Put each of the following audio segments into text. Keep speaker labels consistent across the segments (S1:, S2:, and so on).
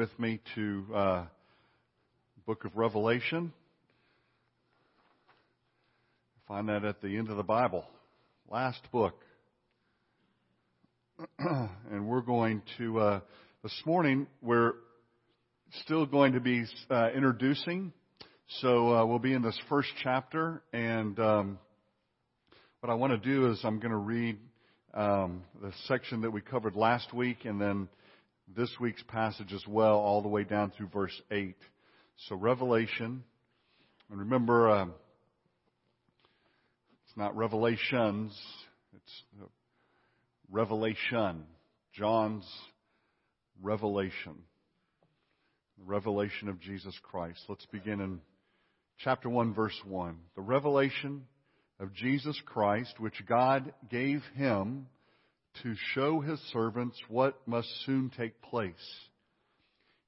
S1: with me to uh, book of Revelation. Find that at the end of the Bible, last book. and we're going to uh, this morning. We're still going to be uh, introducing, so uh, we'll be in this first chapter. And um, what I want to do is I'm going to read um, the section that we covered last week, and then this week's passage as well, all the way down through verse 8. So, Revelation, and remember, uh, it's not revelations, it's revelation. John's revelation. The revelation of Jesus Christ. Let's begin in chapter 1, verse 1. The revelation of Jesus Christ, which God gave him to show his servants what must soon take place.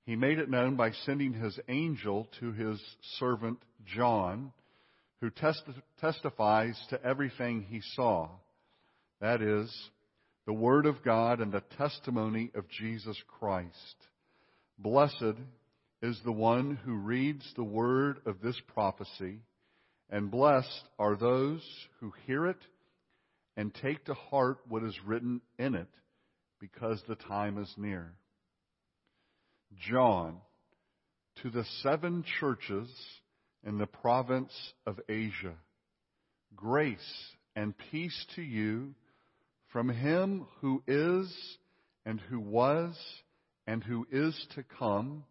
S1: He made it known by sending his angel to his servant John, who testi- testifies to everything he saw. That is, the Word of God and the testimony of Jesus Christ. Blessed is the one who reads the word of this prophecy, and blessed are those who hear it and take to heart what is written in it, because the time is near. John, to the seven churches in the province of Asia, grace and peace to you from him who is and who was and who is to come,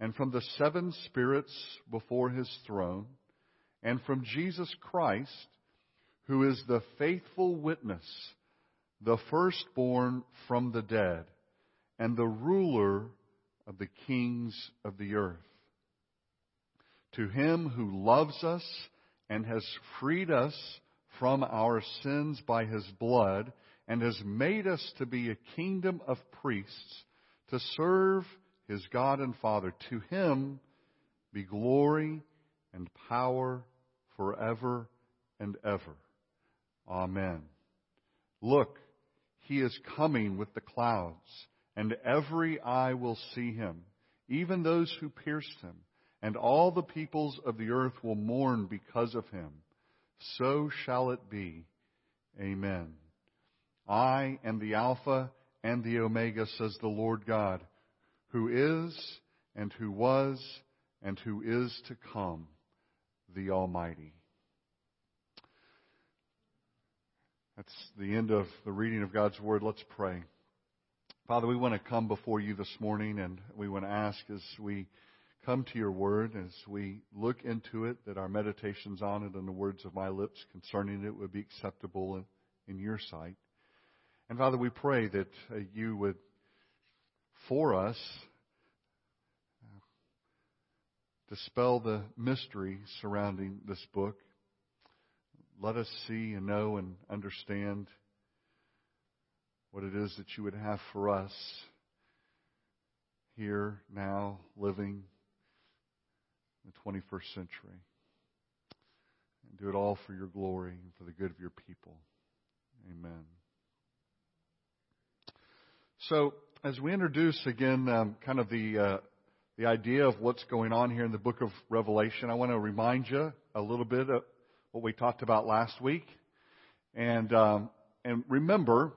S1: and from the seven spirits before his throne, and from Jesus Christ, who is the faithful witness, the firstborn from the dead, and the ruler of the kings of the earth. To him who loves us and has freed us from our sins by his blood, and has made us to be a kingdom of priests to serve his God and Father. To him be glory and power forever and ever. Amen. Look, he is coming with the clouds, and every eye will see him, even those who pierced him, and all the peoples of the earth will mourn because of him. So shall it be. Amen. I am the Alpha and the Omega, says the Lord God, who is, and who was, and who is to come, the Almighty. That's the end of the reading of God's Word. Let's pray. Father, we want to come before you this morning and we want to ask as we come to your Word, as we look into it, that our meditations on it and the words of my lips concerning it would be acceptable in, your sight. And Father, we pray that uh, you would, for us, uh, dispel the mystery surrounding this book let us see and know and understand what it is that you would have for us here, now, living in the 21st century. And do it all for your glory and for the good of your people. Amen. So, as we introduce again um, kind of the, uh, the idea of what's going on here in the book of Revelation, I want to remind you a little bit what we talked about last week. And, um, and remember,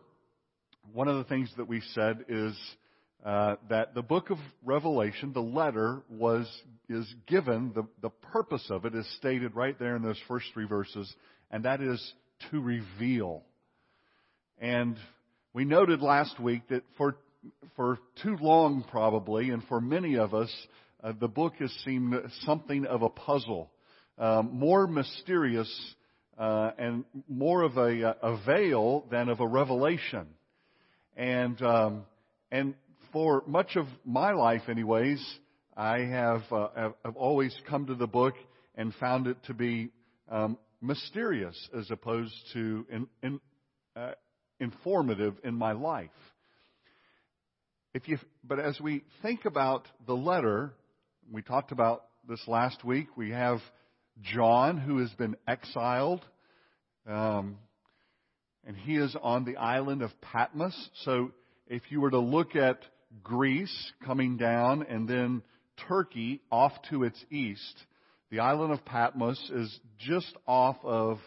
S1: one of the things that we said is uh, that the book of Revelation, the letter, was is given the the purpose of it is stated right there in those first three verses, and that is to reveal. And we noted last week that for for too long, probably, and for many of us, uh, the book has seemed something of a puzzle um, more mysterious uh, and more of a, a, veil than of a revelation. And um, and for much of my life, anyways, I have uh, have always come to the book and found it to be um, mysterious as opposed to in, in, uh, informative in my life. If you, but as we think about the letter, we talked about this last week. We have John, who has been exiled, um, and he is on the island of Patmos. So if you were to look at Greece coming down and then Turkey off to its east. The island of Patmos is just off of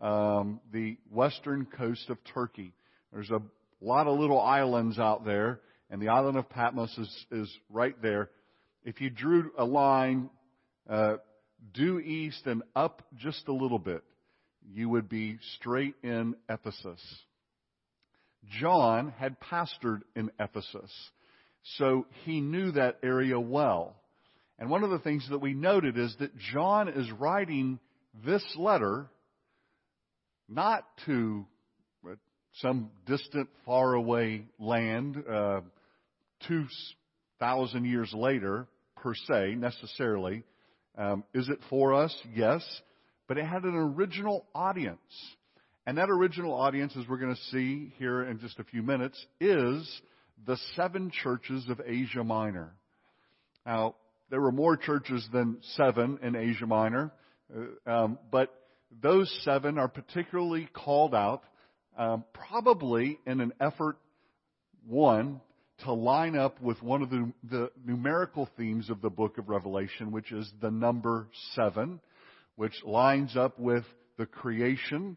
S1: um, the western coast of Turkey. There's a lot of little islands out there, and the island of Patmos is, is right there. If you drew a line uh, due east and up just a little bit, you would be straight in Ephesus. John had pastored in Ephesus, so he knew that area well. And one of the things that we noted is that John is writing this letter not to some distant, faraway land uh, 2,000 years later, per se, necessarily. Um, is it for us? Yes. But it had an original audience. And that original audience, as we're going to see here in just a few minutes, is the seven churches of Asia Minor. Now, there were more churches than seven in Asia Minor, uh, um, but those seven are particularly called out, um, probably in an effort, one, to line up with one of the, the numerical themes of the book of Revelation, which is the number seven, which lines up with the creation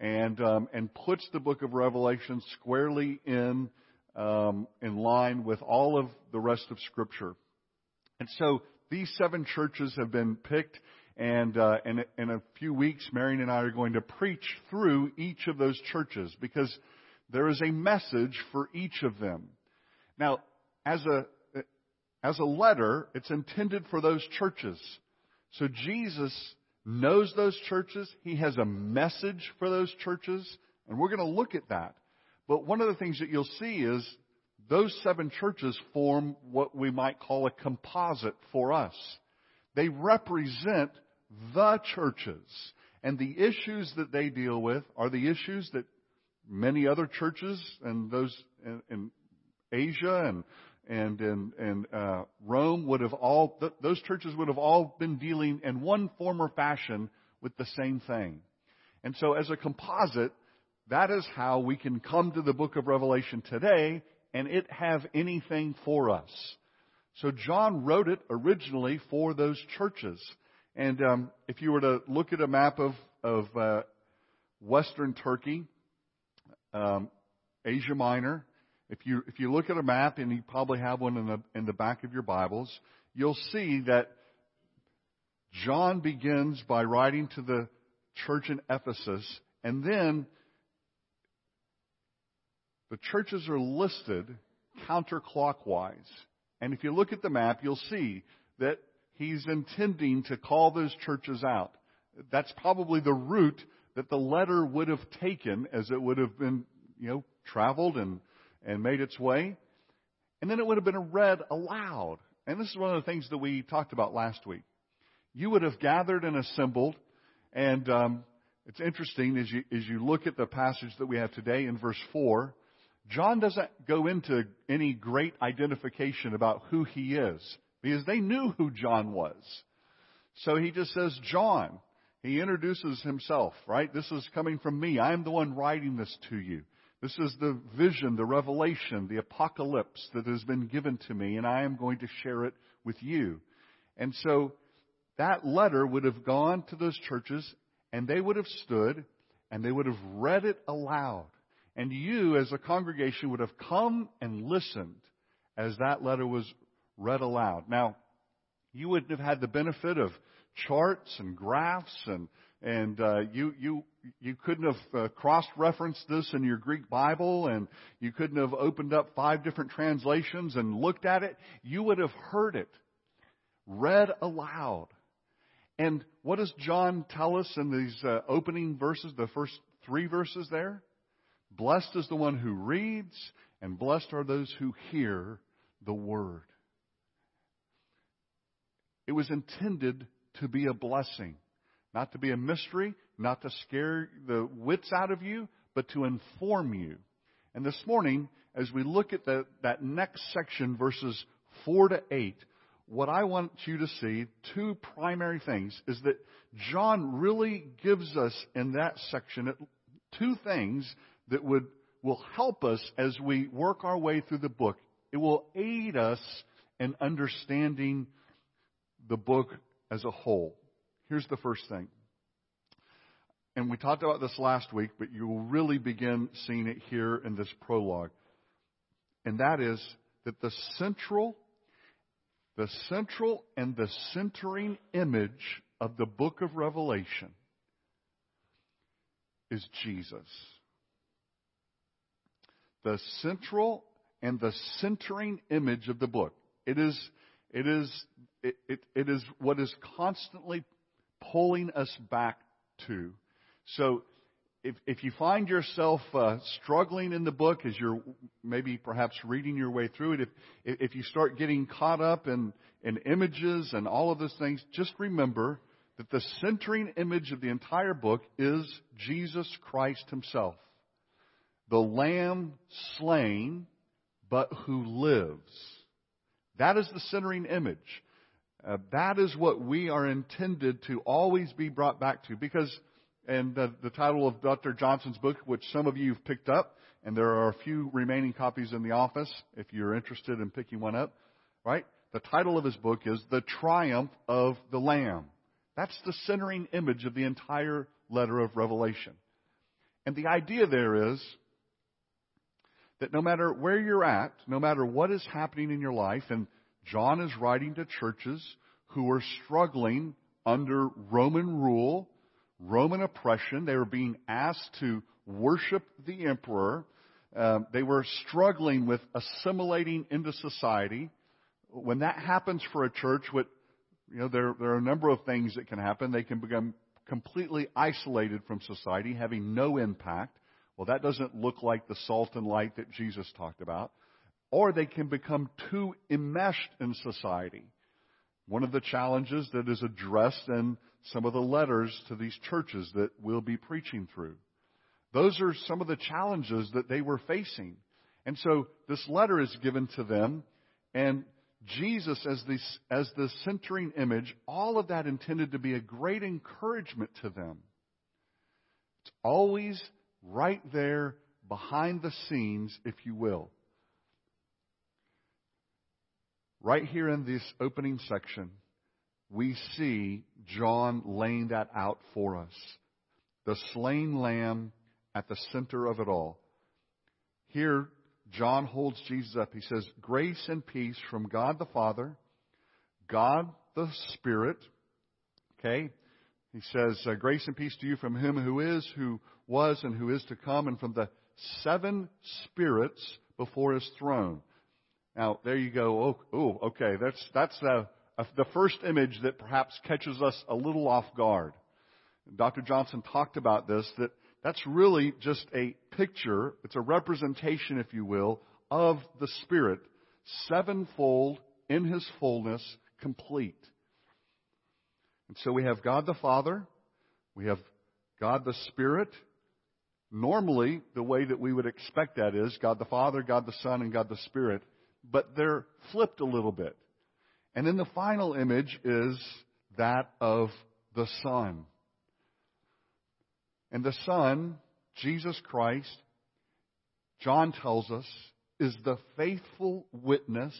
S1: and um, and puts the book of Revelation squarely in um, in line with all of the rest of Scripture. And so these seven churches have been picked, and uh, in, in a few weeks, Marion and I are going to preach through each of those churches because there is a message for each of them. Now, as a as a letter, it's intended for those churches. So Jesus knows those churches. He has a message for those churches, and we're going to look at that. But one of the things that you'll see is those seven churches form what we might call a composite for us. They represent the churches. And the issues that they deal with are the issues that many other churches and those in Asia and and in, in uh, Rome would have all th- those churches would have all been dealing in one form or fashion with the same thing. And so, as a composite, that is how we can come to the book of Revelation today and it have anything for us. So John wrote it originally for those churches. And um, if you were to look at a map of of uh, Western Turkey, um, Asia Minor, if you if you look at a map and you probably have one in the in the back of your Bibles, you'll see that John begins by writing to the church in Ephesus, and then the churches are listed counterclockwise. And if you look at the map, you'll see that he's intending to call those churches out. That's probably the route that the letter would have taken as it would have been, you know, traveled and, and made its way. And then it would have been read aloud. And this is one of the things that we talked about last week. You would have gathered and assembled, and um, it's interesting as you as you look at the passage that we have today in verse four. John doesn't go into any great identification about who he is because they knew who John was. So he just says, John. He introduces himself, right? This is coming from me. I am the one writing this to you. This is the vision, the revelation, the apocalypse that has been given to me, and I am going to share it with you. And so that letter would have gone to those churches, and they would have stood, and they would have read it aloud. And you, as a congregation, would have come and listened as that letter was read aloud. Now, you wouldn't have had the benefit of charts and graphs and and uh, you you you couldn't have uh, cross-referenced this in your Greek Bible, and you couldn't have opened up five different translations and looked at it. You would have heard it read aloud. And what does John tell us in these uh, opening verses, the first three verses there? Blessed is the one who reads, and blessed are those who hear the word. It was intended to be a blessing, not to be a mystery, not to scare the wits out of you, but to inform you. And this morning, as we look at the, that next section, verses 4 to 8, what I want you to see, two primary things, is that John really gives us in that section two things that would will help us as we work our way through the book It will aid us in understanding the book as a whole. Here's the first thing. And we talked about this last week, but you will really begin seeing it here in this prologue. And that is that the central, the central and the centering image of the book of Revelation is Jesus. The central and the centering image of the book. It is, it is, it, it, it is what is constantly pulling us back to. So if, if you find yourself uh, struggling in the book as you're maybe perhaps reading your way through it, if, if you start getting caught up in, in images and all of those things, just remember that the centering image of the entire book is Jesus Christ Himself. The Lamb slain, but who lives. That is the centering image. Uh, that is what we are intended to always be brought back to because, and uh, the title of Dr. Johnson's book, which some of you have picked up, and there are a few remaining copies in the office if you're interested in picking one up, right? The title of his book is The Triumph of the Lamb. That's the centering image of the entire letter of Revelation. And the idea there is that no matter where you're at, no matter what is happening in your life, and John is writing to churches who are struggling under Roman rule, Roman oppression. They were being asked to worship the emperor. Um, they were struggling with assimilating into society. When that happens for a church, what you know, there, there are a number of things that can happen. They can become completely isolated from society, having no impact. Well, that doesn't look like the salt and light that Jesus talked about. Or they can become too enmeshed in society. One of the challenges that is addressed in some of the letters to these churches that we'll be preaching through. Those are some of the challenges that they were facing. And so this letter is given to them, and Jesus as the, as the centering image, all of that intended to be a great encouragement to them. It's always right there behind the scenes, if you will. Right here in this opening section, we see John laying that out for us. The slain lamb at the center of it all. Here, John holds Jesus up. He says, Grace and peace from God the Father, God the Spirit. Okay? He says, uh, Grace and peace to you from Him who is, who was, and who is to come, and from the seven spirits before His throne. Now, there you go. Oh, oh okay. That's, that's uh, the first image that perhaps catches us a little off guard. Dr. Johnson talked about this, that that's really just a picture, it's a representation, if you will, of the Spirit, sevenfold in His fullness, complete. And so we have God the Father, we have God the Spirit. Normally, the way that we would expect that is God the Father, God the Son, and God the Spirit, but they're flipped a little bit. And then the final image is that of the Son. And the Son, Jesus Christ, John tells us, is the faithful witness,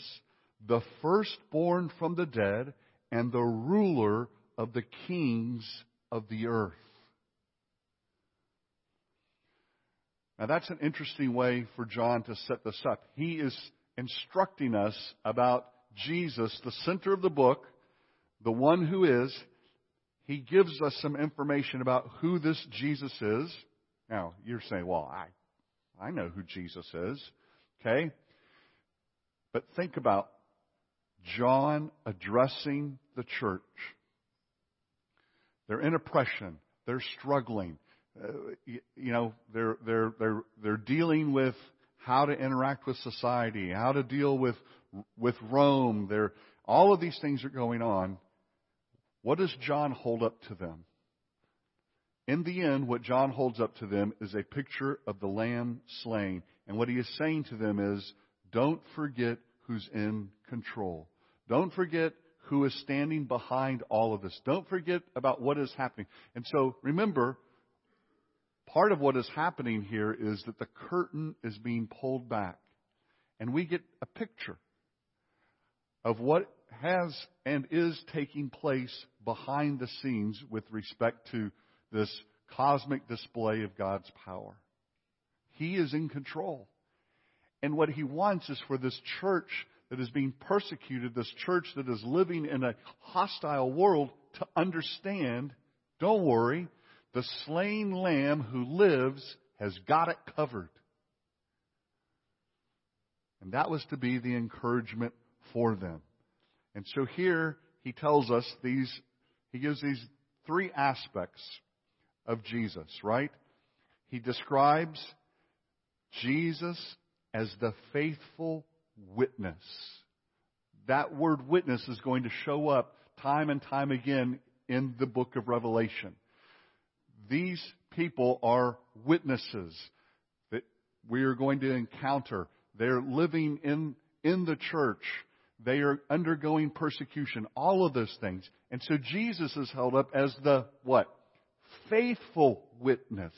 S1: the firstborn from the dead, and the ruler of the kings of the earth. Now that's an interesting way for John to set this up. He is instructing us about Jesus, the center of the book, the one who is, he gives us some information about who this Jesus is. Now, you're saying, well, I, I know who Jesus is. Okay? But think about John addressing the church. They're in oppression. They're struggling. Uh, you, you know, they're, they're, they're, they're dealing with how to interact with society, how to deal with, with Rome. They're, all of these things are going on. What does John hold up to them? In the end, what John holds up to them is a picture of the lamb slain. And what he is saying to them is, don't forget who's in control. Don't forget who is standing behind all of this. Don't forget about what is happening. And so remember, part of what is happening here is that the curtain is being pulled back. And we get a picture of what has and is taking place behind the scenes with respect to this cosmic display of God's power. He is in control. And what he wants is for this church that is being persecuted, this church that is living in a hostile world, to understand don't worry, the slain lamb who lives has got it covered. And that was to be the encouragement for them. And so here he tells us these, he gives these three aspects of Jesus, right? He describes Jesus as the faithful witness. That word witness is going to show up time and time again in the book of Revelation. These people are witnesses that we are going to encounter. They're living in, in the church. They are undergoing persecution. All of those things. And so Jesus is held up as the what? Faithful witness.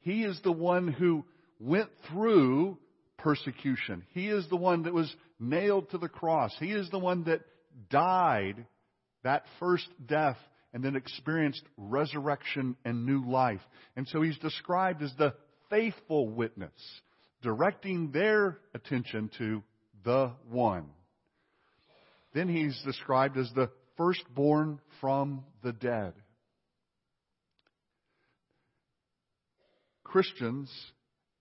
S1: He is the one who went through persecution. He is the one that was nailed to the cross. He is the one that died that first death and then experienced resurrection and new life. And so he's described as the faithful witness, directing their attention to the one. Then he's described as the firstborn from the dead. Christians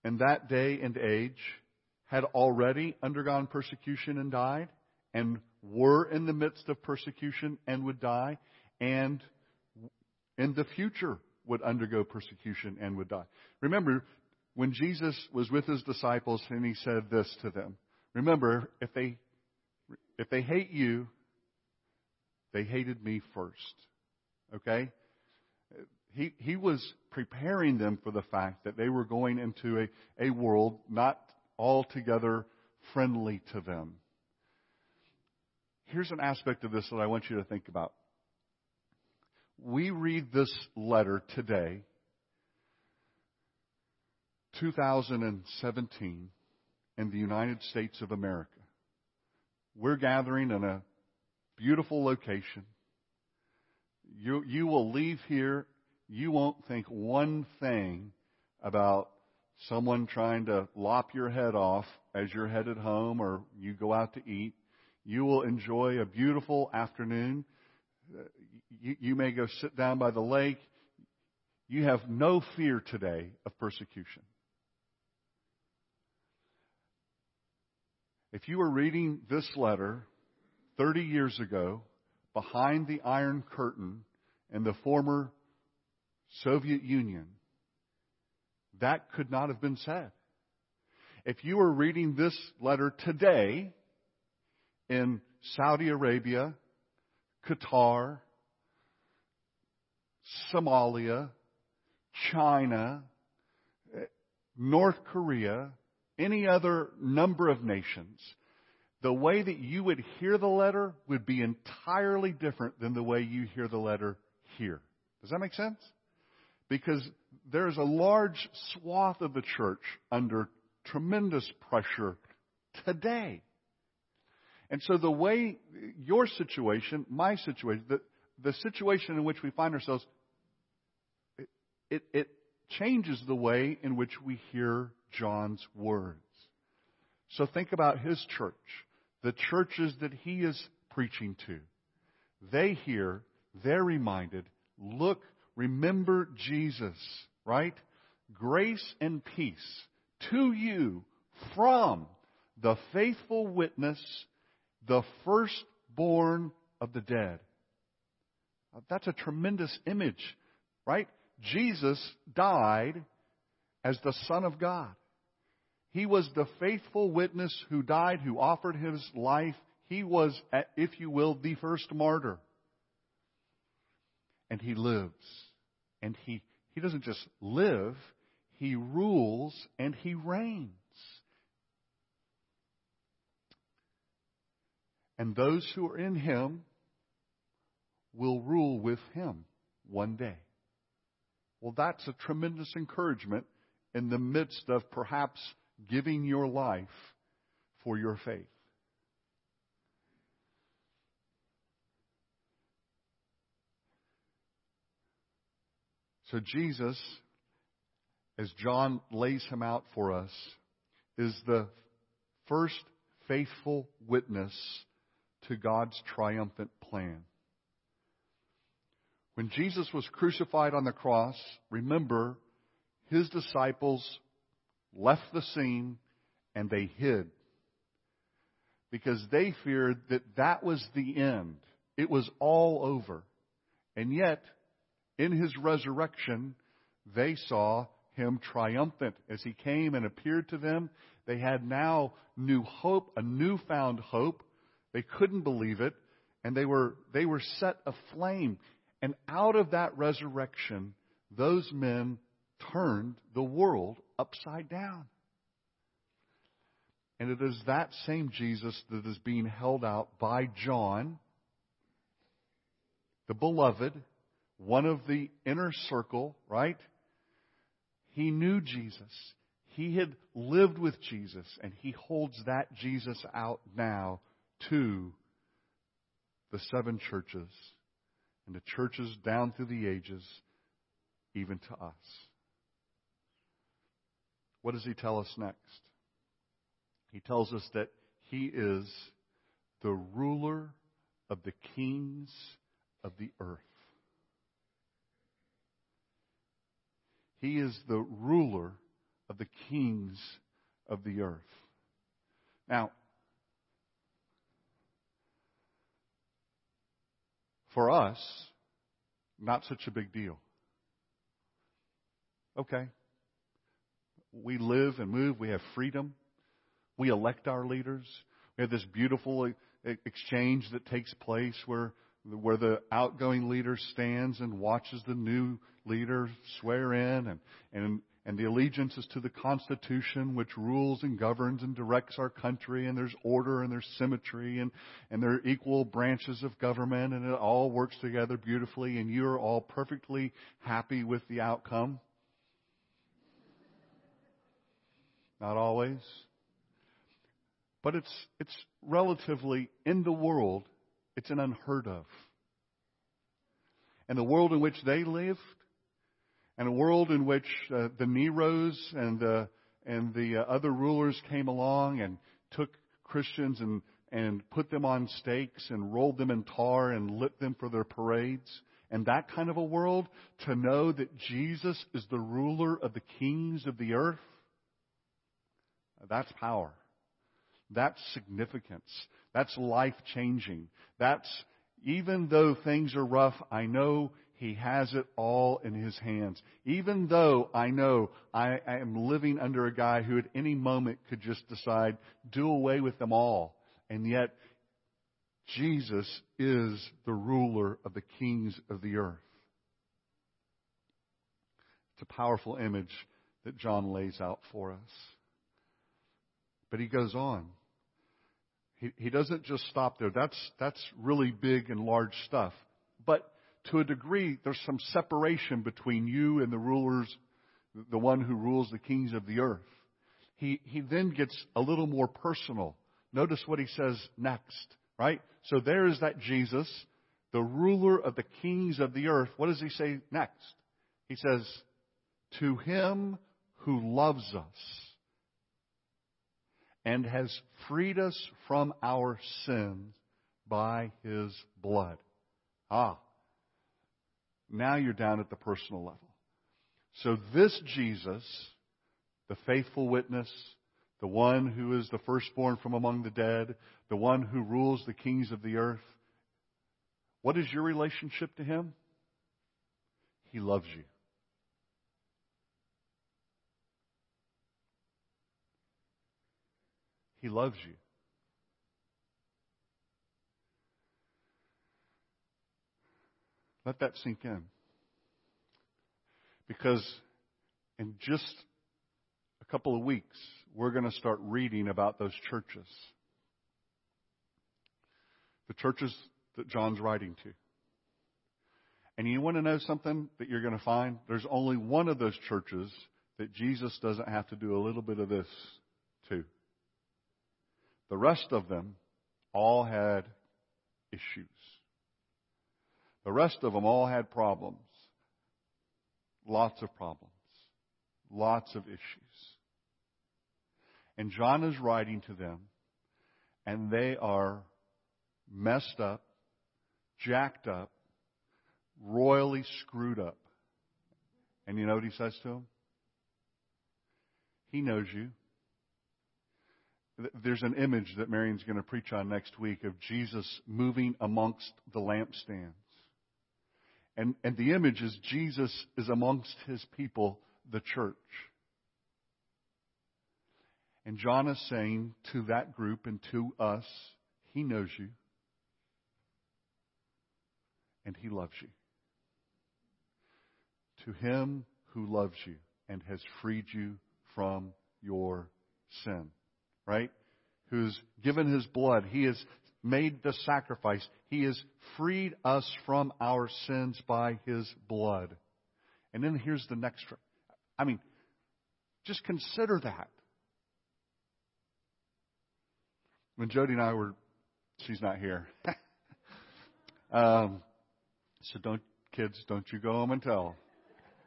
S1: in that day and age had already undergone persecution and died and were in the midst of persecution and would die, and in the future would undergo persecution and would die. Remember, when Jesus was with his disciples and he said this to them, remember, if they, if they hate you, they hated me first. Okay? He, he was preparing them for the fact that they were going into a, a world not altogether friendly to them here's an aspect of this that I want you to think about. We read this letter today, 2017, in the United States of America. We're gathering in a beautiful location. You, you will leave here, you won't think one thing about someone trying to lop your head off as you're headed home or you go out to eat. You will enjoy a beautiful afternoon. Uh, you, you may go sit down by the lake. You have no fear today of persecution. If you were reading this letter 30 years ago, behind the Iron Curtain in the former Soviet Union, that could not have been said. If you were reading this letter today, in Saudi Arabia, Qatar, Somalia, China, eh, North Korea, any other number of nations, the way that you would hear the letter would be entirely different than the way you hear the letter here. Does that make sense? Because there's a large swath of the church under tremendous pressure today. And so the way your situation, my situation, the, the situation in which we find ourselves, it, it, it changes the way in which we hear John's words. So think about his church, the churches that he is preaching to. They hear, they're reminded, look, remember Jesus, right? Grace and peace to you from the faithful witness the firstborn of the dead. That's a tremendous image, right? Jesus died as the Son of God. He was the faithful witness who died, who offered his life. He was, if you will, the first martyr. And he lives. And he, he doesn't just live, he rules and he reigns. And those who are in him will rule with him one day. Well, that's a tremendous encouragement in the midst of perhaps giving your life for your faith. So Jesus, as John lays him out for us, is the first faithful witness to God's triumphant plan. When Jesus was crucified on the cross, remember, his disciples left the scene and they hid because they feared that that was the end. It was all over. And yet, in his resurrection, they saw him triumphant as he came and appeared to them. They had now new hope, a newfound hope. They couldn't believe it, and they were, they were set aflame. And out of that resurrection, those men turned the world upside down. And it is that same Jesus that is being held out by John, the beloved, one of the inner circle, right? He knew Jesus. He had lived with Jesus, and he holds that Jesus out now to the seven churches and the churches down through the ages, even to us. What does he tell us next? He tells us that he is the ruler of the kings of the earth. He is the ruler of the kings of the earth. Now, for us, not such a big deal. Okay. We live and move. We have freedom. We elect our leaders. We have this beautiful exchange that takes place where where the outgoing leader stands and watches the new leader swear in and, and, and the allegiance is to the Constitution which rules and governs and directs our country and there's order and there's symmetry and, and there are equal branches of government and it all works together beautifully and you're all perfectly happy with the outcome. Not always. But it's, it's relatively in the world it's an unheard of. And the world in which they lived, and a world in which uh, the Neros and the and the uh, other rulers came along and took Christians and and put them on stakes and rolled them in tar and lit them for their parades. And that kind of a world, to know that Jesus is the ruler of the kings of the earth, that's power. That's significance. That's life changing. That's, even though things are rough, I know He has it all in His hands. Even though I know I, I am living under a guy who at any moment could just decide, do away with them all. And yet, Jesus is the ruler of the kings of the earth. It's a powerful image that John lays out for us. But he goes on. He, he doesn't just stop there. That's, that's really big and large stuff. But to a degree, there's some separation between you and the rulers, the one who rules the kings of the earth. He, he then gets a little more personal. Notice what he says next, right? So there is that Jesus, the ruler of the kings of the earth. What does he say next? He says, To him who loves us and has freed us from our sins by his blood. Ah, now you're down at the personal level. So this Jesus, the faithful witness, the one who is the firstborn from among the dead, the one who rules the kings of the earth, what is your relationship to him? He loves you. He loves you. Let that sink in. Because in just a couple of weeks, we're going to start reading about those churches. The churches that John's writing to. And you want to know something that you're going to find? There's only one of those churches that Jesus doesn't have to do a little bit of this to. The rest of them all had issues. The rest of them all had problems. Lots of problems. Lots of issues. And John is writing to them, and they are messed up, jacked up, royally screwed up. And you know what he says to them? He knows you. There's an image that Marion's going to preach on next week of Jesus moving amongst the lampstands. And, and the image is Jesus is amongst his people, the church. And John is saying to that group and to us, He knows you. And He loves you. To Him who loves you and has freed you from your sin. Right? Who's given His blood. He has made the sacrifice. He has freed us from our sins by His blood. And then here's the next. I mean, just consider that. when Jody and I were, she's not here. um, so don't, kids, don't you go home and tell.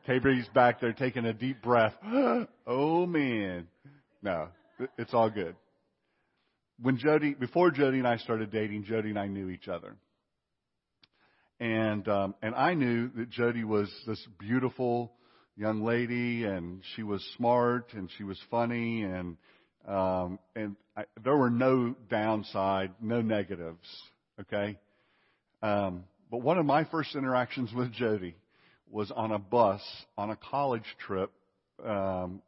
S1: Cabry's back there taking a deep breath. oh man. No, it's all good. When Jody, before Jody and I started dating, Jody and I knew each other. And, um, and I knew that Jody was this beautiful young lady and she was smart and she was funny and, um, and I, there were no downside, no negatives. Okay. Um, but one of my first interactions with Jody was on a bus on a college trip um,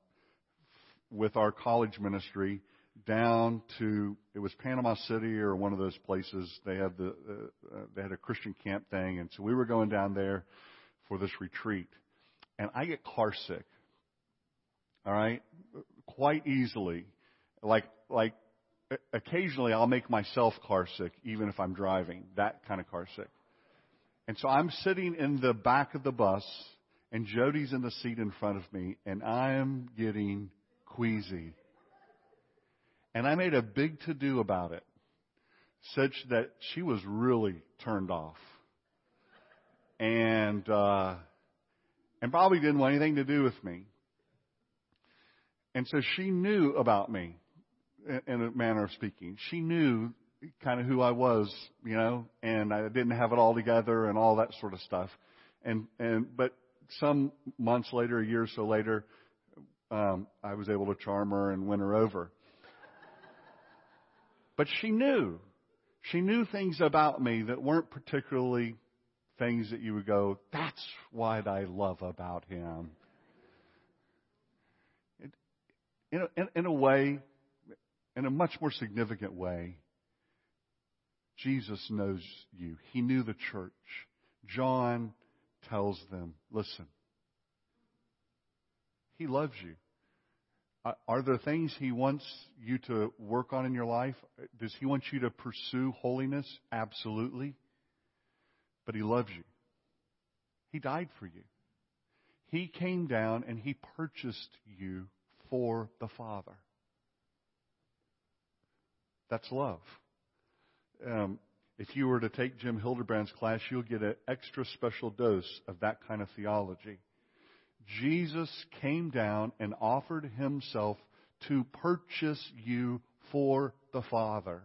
S1: with our college ministry down to it was Panama City or one of those places. They had the uh, they had a Christian camp thing, and so we were going down there for this retreat. And I get car sick. All right, quite easily like like occasionally I'll make myself car sick even if I'm driving, that kind of car sick. And so I'm sitting in the back of the bus and Jody's in the seat in front of me and I'm getting queasy. And I made a big to do about it such that she was really turned off. And uh and probably didn't want anything to do with me. And so she knew about me in a manner of speaking. She knew kind of who I was, you know, and I didn't have it all together and all that sort of stuff. And and but some months later, a year or so later, um, I was able to charm her and win her over. But she knew. She knew things about me that weren't particularly things that you would go, that's what I love about him. in, a, in, in a way, in a much more significant way, Jesus knows you. He knew the church. John tells them, listen, He loves you. Are there things He wants you to work on in your life? Does He want you to pursue holiness? Absolutely. But He loves you. He died for you. He came down and He purchased you for the Father. That's love. Um, if you were to take Jim Hildebrand's class, you'll get an extra special dose of that kind of theology. Jesus came down and offered himself to purchase you for the Father.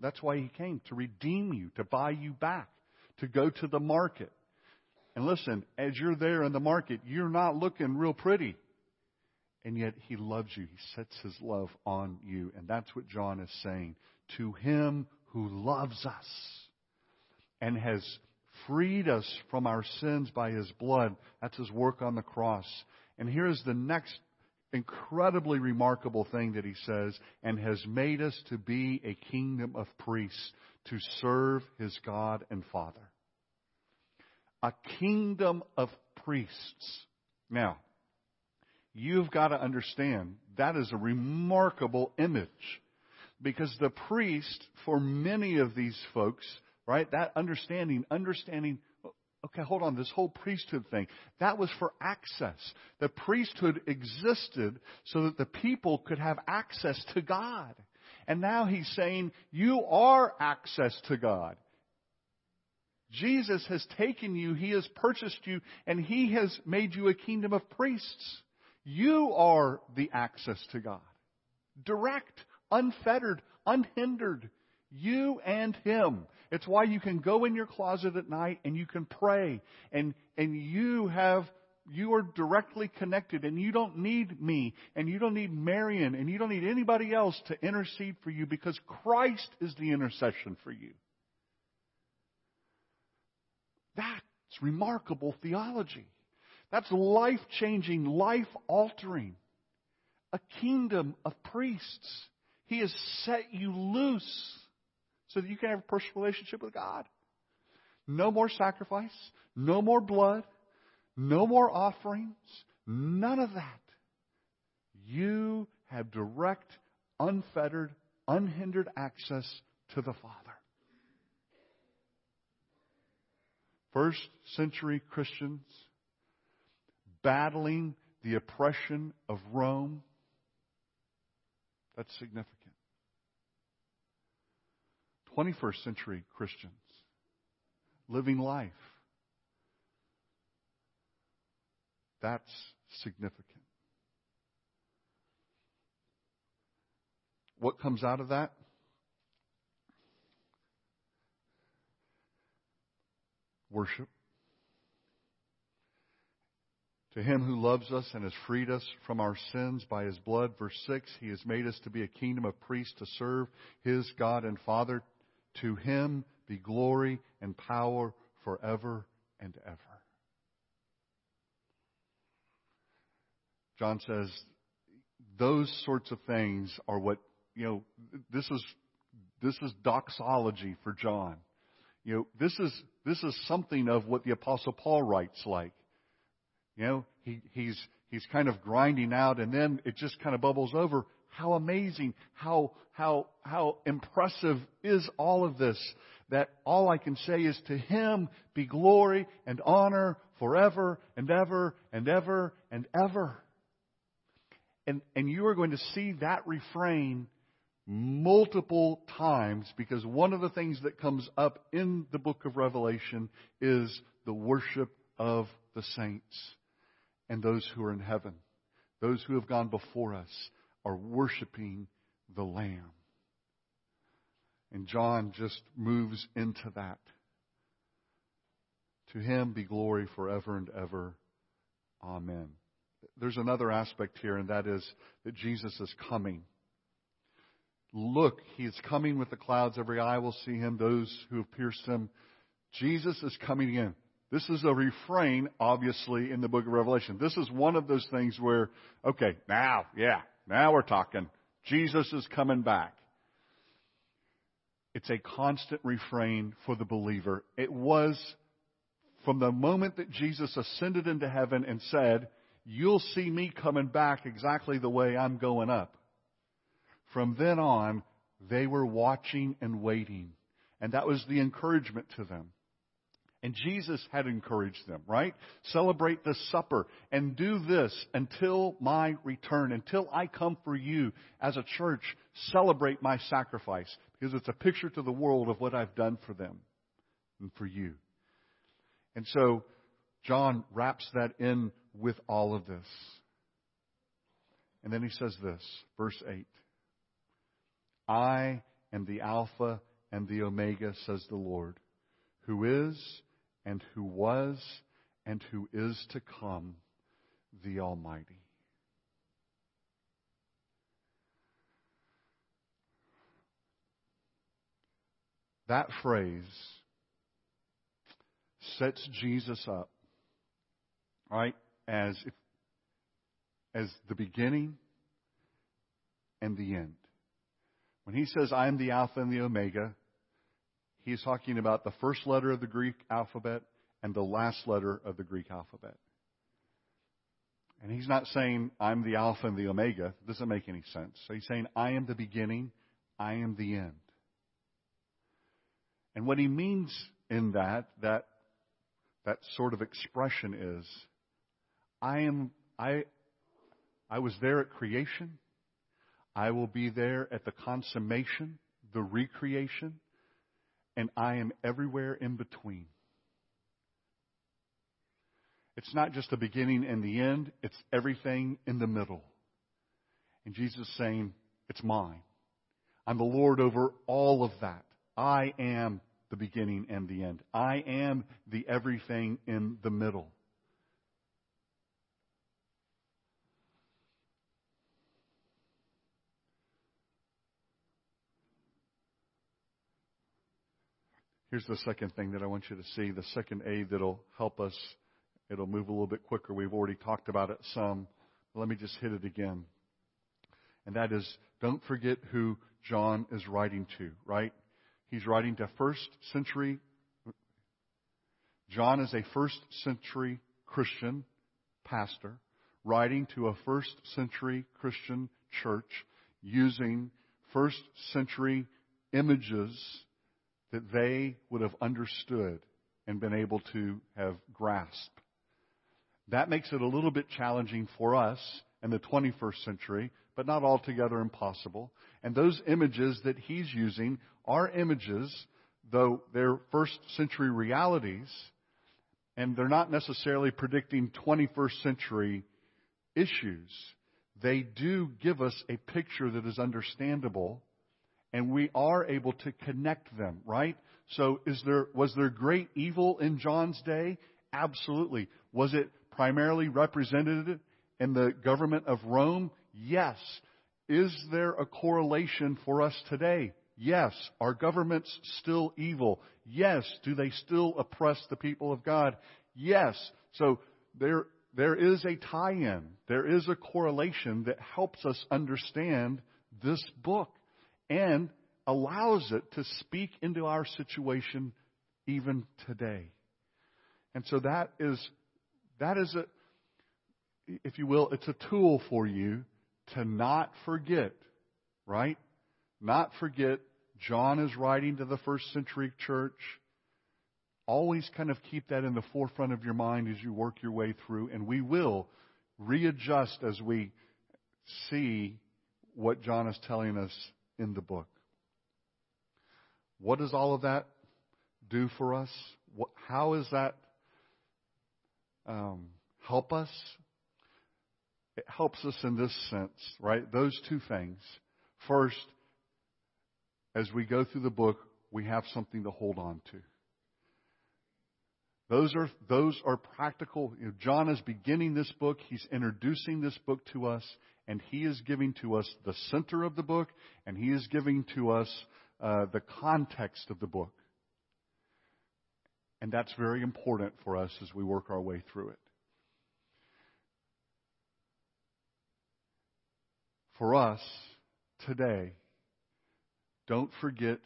S1: That's why he came, to redeem you, to buy you back, to go to the market. And listen, as you're there in the market, you're not looking real pretty. And yet he loves you. He sets his love on you. And that's what John is saying. To him who loves us and has freed us from our sins by his blood. That's his work on the cross. And here's the next incredibly remarkable thing that he says, and has made us to be a kingdom of priests to serve his God and Father. A kingdom of priests. Now, you've got to understand that is a remarkable image. Because the priest, for many of these folks, right, that understanding, understanding, Okay, hold on. This whole priesthood thing, that was for access. The priesthood existed so that the people could have access to God. And now he's saying, you are access to God. Jesus has taken you, He has purchased you, and He has made you a kingdom of priests. You are the access to God. Direct, unfettered, unhindered. You and Him. It's why you can go in your closet at night and you can pray and, and you have, you are directly connected and you don't need me and you don't need Marion and you don't need anybody else to intercede for you because Christ is the intercession for you. That's remarkable theology. That's life changing, life altering. A kingdom of priests. He has set you loose so that you can have a personal relationship with God. No more sacrifice, no more blood, no more offerings, none of that. You have direct, unfettered, unhindered access to the Father. First century Christians battling the oppression of Rome. That's significant. 21st century Christians living life. That's significant. What comes out of that? Worship. To him who loves us and has freed us from our sins by his blood, verse 6, he has made us to be a kingdom of priests to serve his God and Father. To him be glory and power forever and ever. John says those sorts of things are what, you know, this is, this is doxology for John. You know, this is, this is something of what the apostle Paul writes like. You know, he, he's, he's kind of grinding out and then it just kind of bubbles over. How amazing, how, how, how impressive is all of this that all I can say is to him be glory and honor forever and ever and ever and ever. And, and you are going to see that refrain multiple times because one of the things that comes up in the book of Revelation is the worship of the saints and those who are in heaven. Those who have gone before us are worshiping the Lamb. And John just moves into that. To him be glory forever and ever. Amen. There's another aspect here, and that is that Jesus is coming. Look, he is coming with the clouds. Every eye will see him, those who have pierced him. Jesus is coming in. This is a refrain, obviously, in the book of Revelation. This is one of those things where, okay, now, yeah, now we're talking. Jesus is coming back. It's a constant refrain for the believer. It was from the moment that Jesus ascended into heaven and said, You'll see me coming back exactly the way I'm going up. From then on, they were watching and waiting. And that was the encouragement to them. And Jesus had encouraged them, right? Celebrate the supper and do this until my return, until I come for you as a church. Celebrate my sacrifice because it's a picture to the world of what I've done for them and for you. And so John wraps that in with all of this. And then he says this, verse 8. I am the Alpha and the Omega, says the Lord, who is and who was and who is to come, the Almighty. That phrase sets Jesus up, right, as, if, as the beginning and the end. When he says, I am the Alpha and the Omega, he's talking about the first letter of the Greek alphabet and the last letter of the Greek alphabet. And he's not saying, I'm the Alpha and the Omega. It doesn't make any sense. So he's saying, I am the beginning, I am the end. And what he means in that, that that sort of expression is I am I I was there at creation. I will be there at the consummation, the recreation, and I am everywhere in between. It's not just the beginning and the end, it's everything in the middle. And Jesus is saying, It's mine. I'm the Lord over all of that. I am the beginning and the end. I am the everything in the middle. Here's the second thing that I want you to see, the second aid that'll help us. It'll move a little bit quicker. We've already talked about it some. Let me just hit it again. And that is, don't forget who John is writing to, right? He's writing to first century. John is a first century Christian pastor writing to a first century Christian church using first century images that they would have understood and been able to have grasped. That makes it a little bit challenging for us in the 21st century, but not altogether impossible. And those images that he's using are images, though they're first century realities, and they're not necessarily predicting 21st century issues. They do give us a picture that is understandable and we are able to connect them, right? So is there, was there great evil in John's day? Absolutely. Was it primarily represented in the government of Rome? Yes. Is there a correlation for us today? Yes. Are governments still evil? Yes. Do they still oppress the people of God? Yes. So there, there is a tie-in. There is a correlation that helps us understand this book and allows it to speak into our situation even today. And so that is, that is a, if you will, it's a tool for you to not forget, right? Not forget John is writing to the first century church. Always kind of keep that in the forefront of your mind as you work your way through, and we will readjust as we see what John is telling us in the book. What does all of that do for us? What, how does that um, help us? It helps us in this sense, right? Those two things. First, as we go through the book, we have something to hold on to. Those are, those are practical. You know, John is beginning this book. He's introducing this book to us, and he is giving to us the center of the book, and he is giving to us uh, the context of the book. And that's very important for us as we work our way through it. For us today, don't forget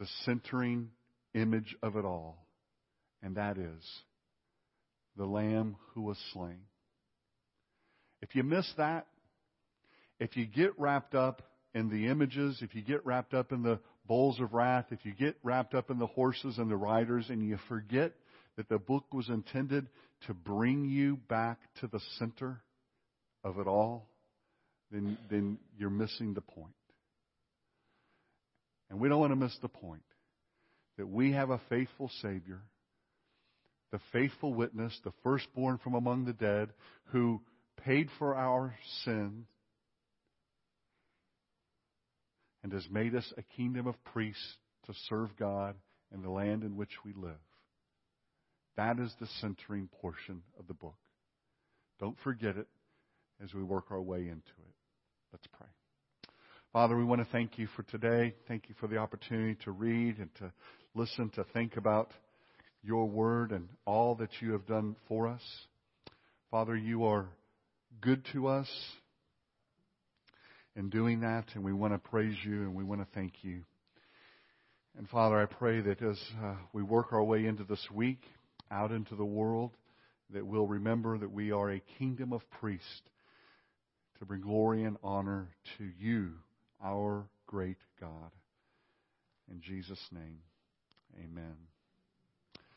S1: the centering image of it all, and that is the Lamb who was slain. If you miss that, if you get wrapped up in the images, if you get wrapped up in the bowls of wrath, if you get wrapped up in the horses and the riders, and you forget that the book was intended to bring you back to the center of it all, then, then you're missing the point. And we don't want to miss the point that we have a faithful Savior, the faithful witness, the firstborn from among the dead, who paid for our sin and has made us a kingdom of priests to serve God in the land in which we live. That is the centering portion of the book. Don't forget it as we work our way into it. Let's pray. Father, we want to thank you for today. Thank you for the opportunity to read and to listen, to think about your word and all that you have done for us. Father, you are good to us in doing that, and we want to praise you and we want to thank you. And Father, I pray that as uh, we work our way into this week, out into the world, that we'll remember that we are a kingdom of priests to bring glory and honor to you, our great God. In Jesus' name, amen.